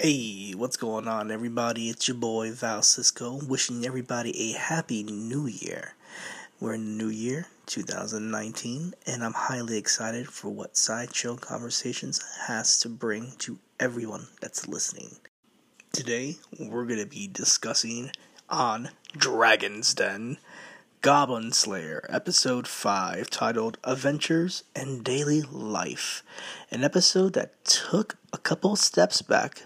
Hey, what's going on, everybody? It's your boy Val Cisco, wishing everybody a happy new year. We're in the new year, 2019, and I'm highly excited for what Sideshow Conversations has to bring to everyone that's listening. Today, we're going to be discussing on Dragon's Den Goblin Slayer, Episode 5, titled Adventures and Daily Life. An episode that took a couple steps back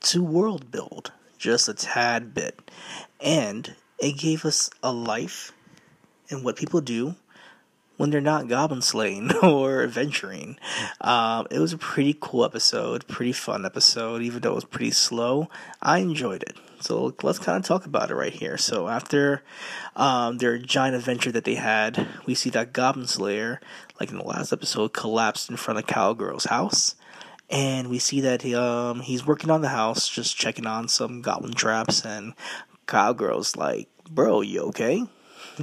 to world build just a tad bit. And it gave us a life and what people do when they're not goblin slaying or adventuring. Um, it was a pretty cool episode, pretty fun episode, even though it was pretty slow. I enjoyed it. So let's kind of talk about it right here. So after um, their giant adventure that they had, we see that Goblin Slayer, like in the last episode, collapsed in front of Cowgirl's house. And we see that he, um, he's working on the house, just checking on some goblin traps. And Cowgirl's like, "Bro, you okay?"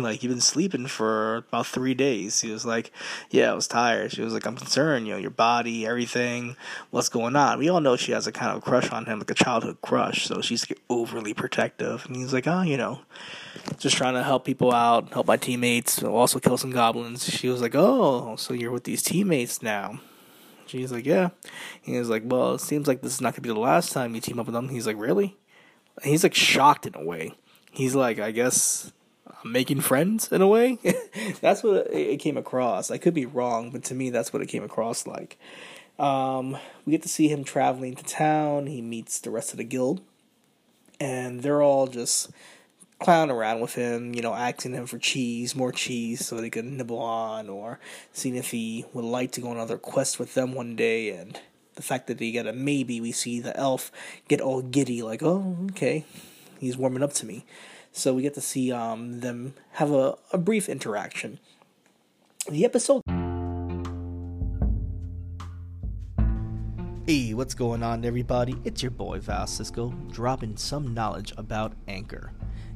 like you've been sleeping for about three days. He was like, yeah, I was tired. She was like, I'm concerned, you know, your body, everything, what's going on. We all know she has a kind of crush on him, like a childhood crush. So she's like, overly protective. And he's like, oh, you know, just trying to help people out, help my teammates, also kill some goblins. She was like, oh, so you're with these teammates now. She's like, yeah. He was like, well, it seems like this is not gonna be the last time you team up with them. He's like, really? And he's like shocked in a way. He's like, I guess I'm making friends in a way. that's what it came across. I could be wrong, but to me, that's what it came across like. Um, we get to see him traveling to town. He meets the rest of the guild, and they're all just clowning around with him, you know, asking him for cheese, more cheese, so they can nibble on, or seeing if he would like to go on another quest with them one day. And the fact that they get a maybe, we see the elf get all giddy, like, oh, okay, he's warming up to me. So we get to see um, them have a, a brief interaction. The episode. Hey, what's going on, everybody? It's your boy Val Cisco, dropping some knowledge about Anchor.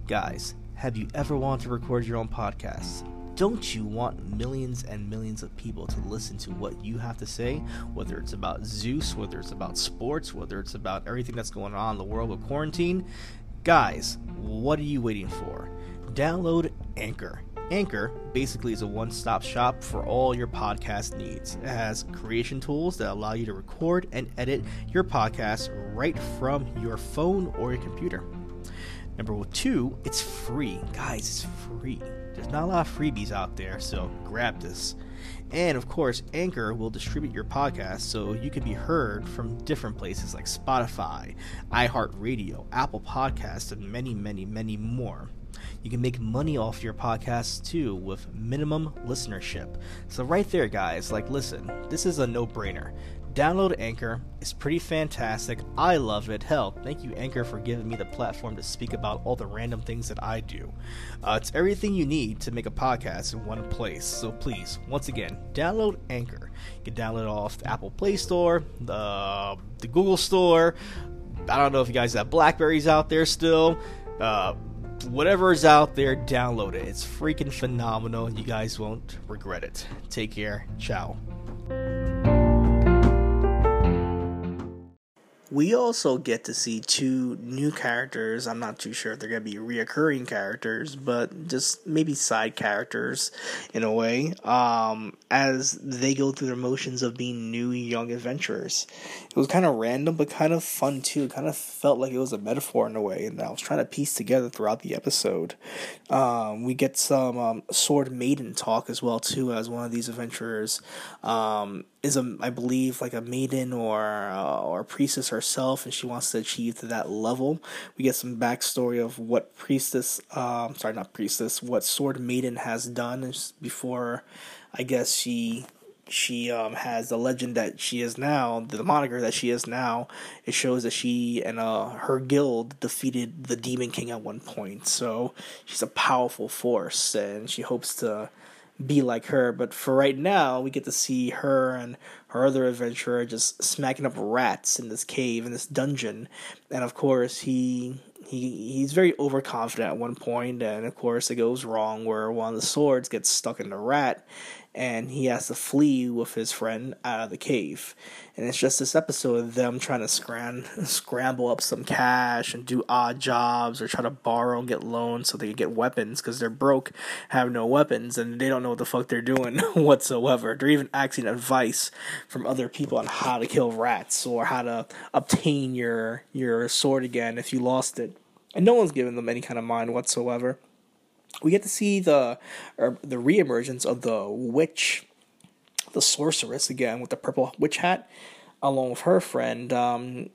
Guys, have you ever wanted to record your own podcast? Don't you want millions and millions of people to listen to what you have to say, whether it's about Zeus, whether it's about sports, whether it's about everything that's going on in the world with quarantine? Guys, what are you waiting for? Download Anchor. Anchor basically is a one stop shop for all your podcast needs. It has creation tools that allow you to record and edit your podcast right from your phone or your computer. Number two, it's free. Guys, it's free. There's not a lot of freebies out there, so grab this. And of course, Anchor will distribute your podcast so you can be heard from different places like Spotify, iHeartRadio, Apple Podcasts, and many, many, many more. You can make money off your podcast too with minimum listenership. So, right there, guys, like, listen, this is a no brainer. Download Anchor. It's pretty fantastic. I love it. Hell, thank you, Anchor, for giving me the platform to speak about all the random things that I do. Uh, it's everything you need to make a podcast in one place. So please, once again, download Anchor. You can download it off the Apple Play Store, the, the Google Store. I don't know if you guys have Blackberries out there still. Uh, whatever is out there, download it. It's freaking phenomenal. You guys won't regret it. Take care. Ciao. We also get to see two new characters. I'm not too sure if they're going to be reoccurring characters, but just maybe side characters in a way, um, as they go through their motions of being new young adventurers. It was kind of random, but kind of fun too. Kind of felt like it was a metaphor in a way, and I was trying to piece together throughout the episode. Um, we get some um, Sword Maiden talk as well too, as one of these adventurers um, is a, I believe, like a maiden or uh, or priestess herself, and she wants to achieve to that level. We get some backstory of what priestess, um, sorry, not priestess, what sword maiden has done before. I guess she she um, has the legend that she is now, the moniker that she is now. It shows that she and uh, her guild defeated the Demon King at one point. So she's a powerful force, and she hopes to be like her. But for right now, we get to see her and her other adventurer just smacking up rats in this cave in this dungeon. And of course, he he he's very overconfident at one point, and of course, it goes wrong where one of the swords gets stuck in the rat, and he has to flee with his friend out of the cave. And it's just this episode of them trying to scram- scramble up some cash and do odd jobs or try to borrow and get loans so they can get weapons because they're broke, have no weapons, and they don't know what the fuck they're doing whatsoever. They're even asking advice from other people on how to kill rats or how to obtain your your sword again if you lost it. And no one's giving them any kind of mind whatsoever we get to see the er, the reemergence of the witch, the sorceress again with the purple witch hat, along with her friend, um,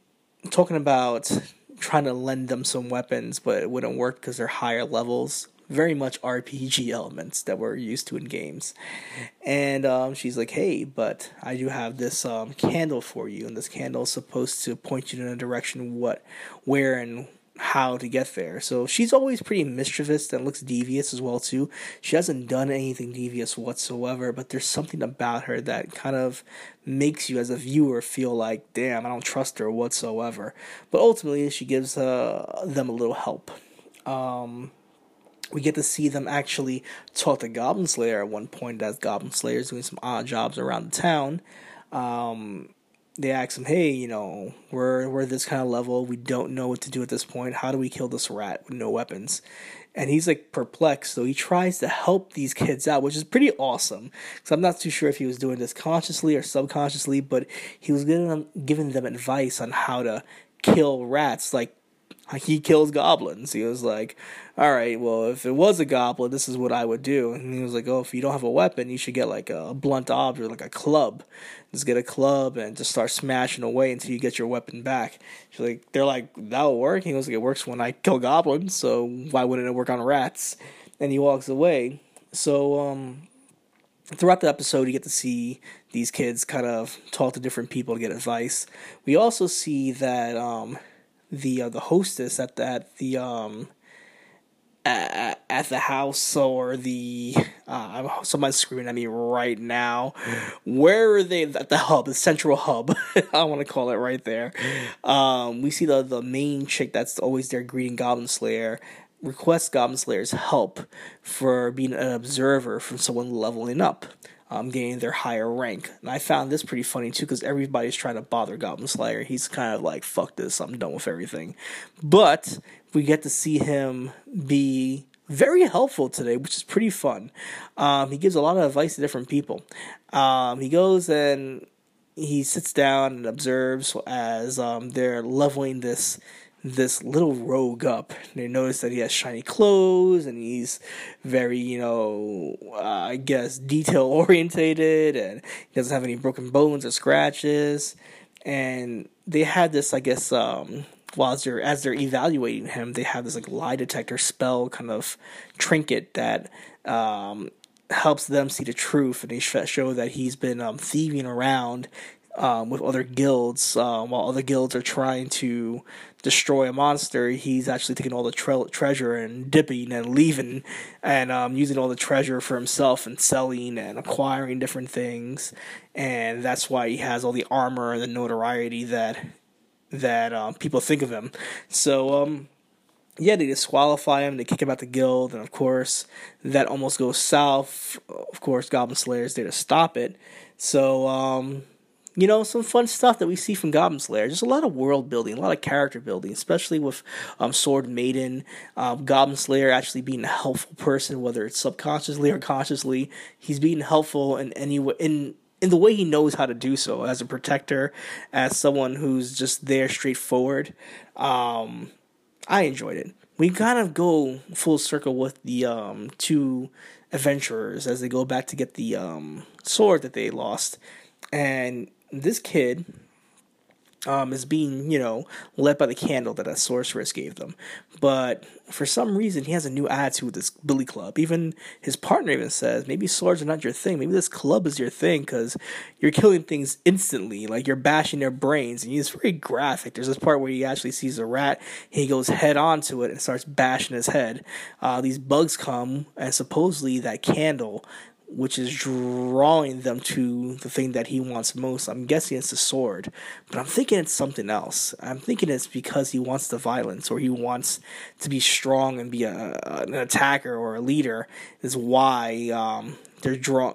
talking about trying to lend them some weapons, but it wouldn't work because they're higher levels. Very much RPG elements that we're used to in games. And um, she's like, hey, but I do have this um, candle for you, and this candle is supposed to point you in a direction what, where, and how to get there. So she's always pretty mischievous and looks devious as well too. She hasn't done anything devious whatsoever, but there's something about her that kind of makes you as a viewer feel like, damn, I don't trust her whatsoever. But ultimately, she gives uh, them a little help. Um, we get to see them actually talk to Goblin Slayer at one point as Goblin Slayer is doing some odd jobs around the town. Um, they ask him, "Hey, you know, we're we're this kind of level. We don't know what to do at this point. How do we kill this rat with no weapons?" And he's like perplexed. So he tries to help these kids out, which is pretty awesome. Because I'm not too sure if he was doing this consciously or subconsciously, but he was giving them giving them advice on how to kill rats, like he kills goblins. He was like, all right, well, if it was a goblin, this is what I would do. And he was like, oh, if you don't have a weapon, you should get like a blunt object, like a club. Just get a club and just start smashing away until you get your weapon back. She's like, they're like, that'll work. He was like, it works when I kill goblins, so why wouldn't it work on rats? And he walks away. So, um, throughout the episode, you get to see these kids kind of talk to different people to get advice. We also see that, um, the uh, the hostess at that the um at, at the house or the uh, somebody's screaming at me right now. Where are they at the hub, the central hub? I want to call it right there. Um, we see the the main chick that's always there greeting Goblin Slayer requests Goblin Slayer's help for being an observer from someone leveling up um, gaining their higher rank. And I found this pretty funny too because everybody's trying to bother Goblin Slayer. He's kind of like, fuck this, I'm done with everything. But we get to see him be very helpful today, which is pretty fun. Um, he gives a lot of advice to different people. Um, he goes and he sits down and observes as um, they're leveling this this little rogue up. They notice that he has shiny clothes and he's very, you know, uh, I guess detail orientated and he doesn't have any broken bones or scratches. And they had this, I guess, um, while they're as they're evaluating him, they have this like lie detector spell kind of trinket that um, helps them see the truth, and they show that he's been um, thieving around um, with other guilds, um, while other guilds are trying to destroy a monster, he's actually taking all the tre- treasure and dipping and leaving and um, using all the treasure for himself and selling and acquiring different things. And that's why he has all the armor and the notoriety that that um, people think of him. So, um, yeah, they disqualify him, they kick him out the guild, and of course, that almost goes south. Of course, Goblin Slayer is there to stop it. So, um, you know, some fun stuff that we see from Goblin Slayer. Just a lot of world building, a lot of character building, especially with um, Sword Maiden, um, Goblin Slayer actually being a helpful person, whether it's subconsciously or consciously. He's being helpful in any way, in in the way he knows how to do so as a protector, as someone who's just there straightforward. Um, I enjoyed it. We kind of go full circle with the um, two adventurers as they go back to get the um, sword that they lost, and this kid um, is being, you know, led by the candle that a sorceress gave them. But for some reason, he has a new attitude with this Billy Club. Even his partner even says, maybe swords are not your thing. Maybe this club is your thing because you're killing things instantly. Like you're bashing their brains. And he's very graphic. There's this part where he actually sees a rat. He goes head on to it and starts bashing his head. Uh, these bugs come, and supposedly that candle which is drawing them to the thing that he wants most. I'm guessing it's the sword, but I'm thinking it's something else. I'm thinking it's because he wants the violence or he wants to be strong and be a, an attacker or a leader. Is why um, they're drawn.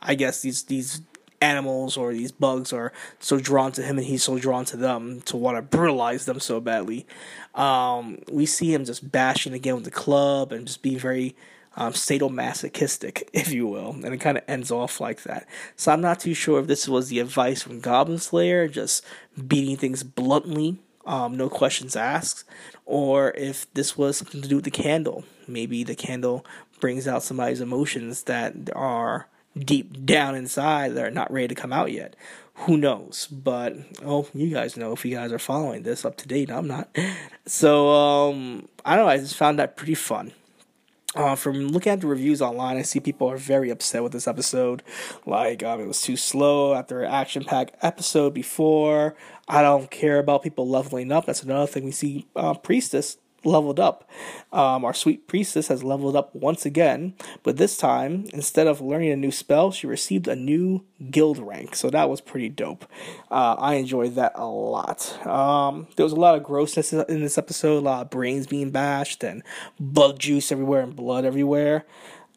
I guess these these animals or these bugs are so drawn to him and he's so drawn to them to want to brutalize them so badly. Um, we see him just bashing again with the club and just being very um, sadomasochistic, if you will, and it kind of ends off like that. So I'm not too sure if this was the advice from Goblin Slayer, just beating things bluntly, um, no questions asked, or if this was something to do with the candle. Maybe the candle brings out somebody's emotions that are deep down inside that are not ready to come out yet. Who knows? But oh, you guys know if you guys are following this up to date. I'm not. So um, I don't know. I just found that pretty fun. Uh, from looking at the reviews online, I see people are very upset with this episode. Like, um, it was too slow after an action packed episode before. I don't care about people leveling up. That's another thing we see uh, Priestess leveled up. Um, our sweet priestess has leveled up once again, but this time, instead of learning a new spell, she received a new guild rank. So that was pretty dope. Uh, I enjoyed that a lot. Um, there was a lot of grossness in this episode, a lot of brains being bashed and bug juice everywhere and blood everywhere.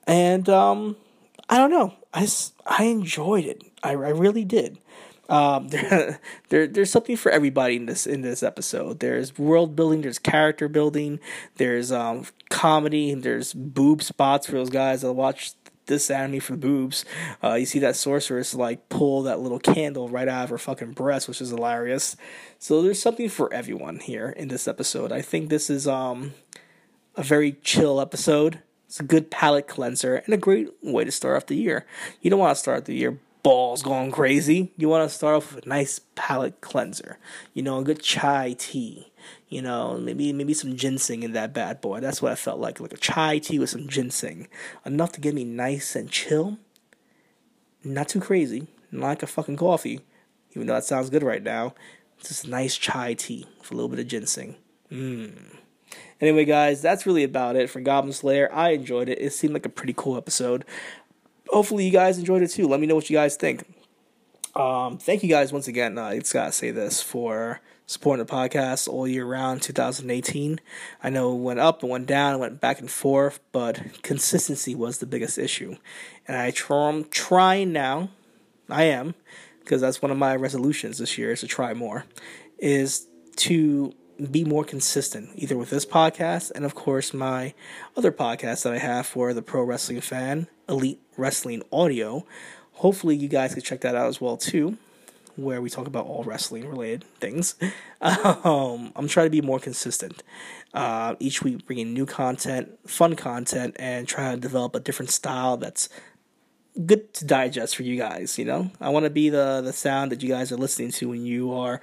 And um, I don't know. I, I enjoyed it. I, I really did. Um, there, there, there's something for everybody in this in this episode. There's world building, there's character building, there's um, comedy, there's boob spots for those guys that watch this anime for boobs. Uh, you see that sorceress like pull that little candle right out of her fucking breast, which is hilarious. So there's something for everyone here in this episode. I think this is um a very chill episode. It's a good palate cleanser and a great way to start off the year. You don't want to start the year balls going crazy, you want to start off with a nice palate cleanser. You know, a good chai tea. You know, maybe maybe some ginseng in that bad boy. That's what I felt like, like a chai tea with some ginseng, enough to get me nice and chill. Not too crazy, not like a fucking coffee, even though that sounds good right now. Just nice chai tea with a little bit of ginseng. Mmm. Anyway, guys, that's really about it for Goblin Slayer. I enjoyed it. It seemed like a pretty cool episode hopefully you guys enjoyed it too. Let me know what you guys think. Um, thank you guys once again. Uh, I just gotta say this for supporting the podcast all year round 2018. I know it went up and went down, it went back and forth, but consistency was the biggest issue. And I try, I'm trying now, I am, because that's one of my resolutions this year is to try more, is to be more consistent, either with this podcast and, of course, my other podcast that I have for the pro wrestling fan, Elite Wrestling Audio. Hopefully, you guys can check that out as well too, where we talk about all wrestling related things. Um, I'm trying to be more consistent. Uh, each week, bringing new content, fun content, and trying to develop a different style that's good to digest for you guys. You know, I want to be the the sound that you guys are listening to when you are,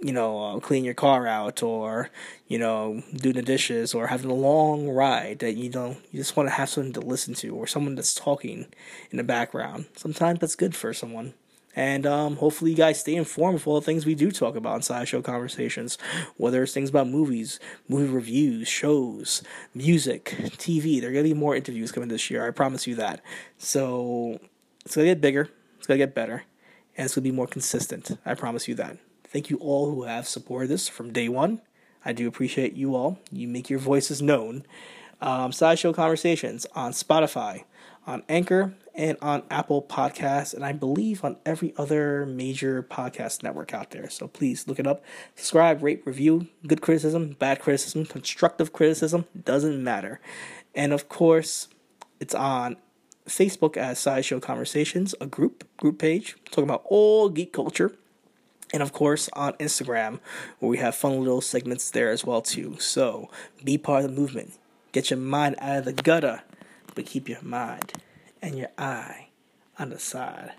you know, uh, cleaning your car out or you know doing the dishes or having a long ride that you know you just want to have something to listen to or someone that's talking in the background. Sometimes that's good for someone. And um, hopefully, you guys stay informed with all the things we do talk about in Sideshow Conversations, whether it's things about movies, movie reviews, shows, music, TV. There are going to be more interviews coming this year. I promise you that. So it's going to get bigger, it's going to get better, and it's going to be more consistent. I promise you that. Thank you all who have supported this from day one. I do appreciate you all. You make your voices known. Um, Sideshow Conversations on Spotify, on Anchor, and on Apple Podcasts, and I believe on every other major podcast network out there. So please look it up, subscribe, rate, review. Good criticism, bad criticism, constructive criticism, doesn't matter. And of course, it's on Facebook as Sideshow Conversations, a group group page talking about all geek culture. And of course on Instagram, where we have fun little segments there as well too. So be part of the movement. Get your mind out of the gutter, but keep your mind and your eye on the side.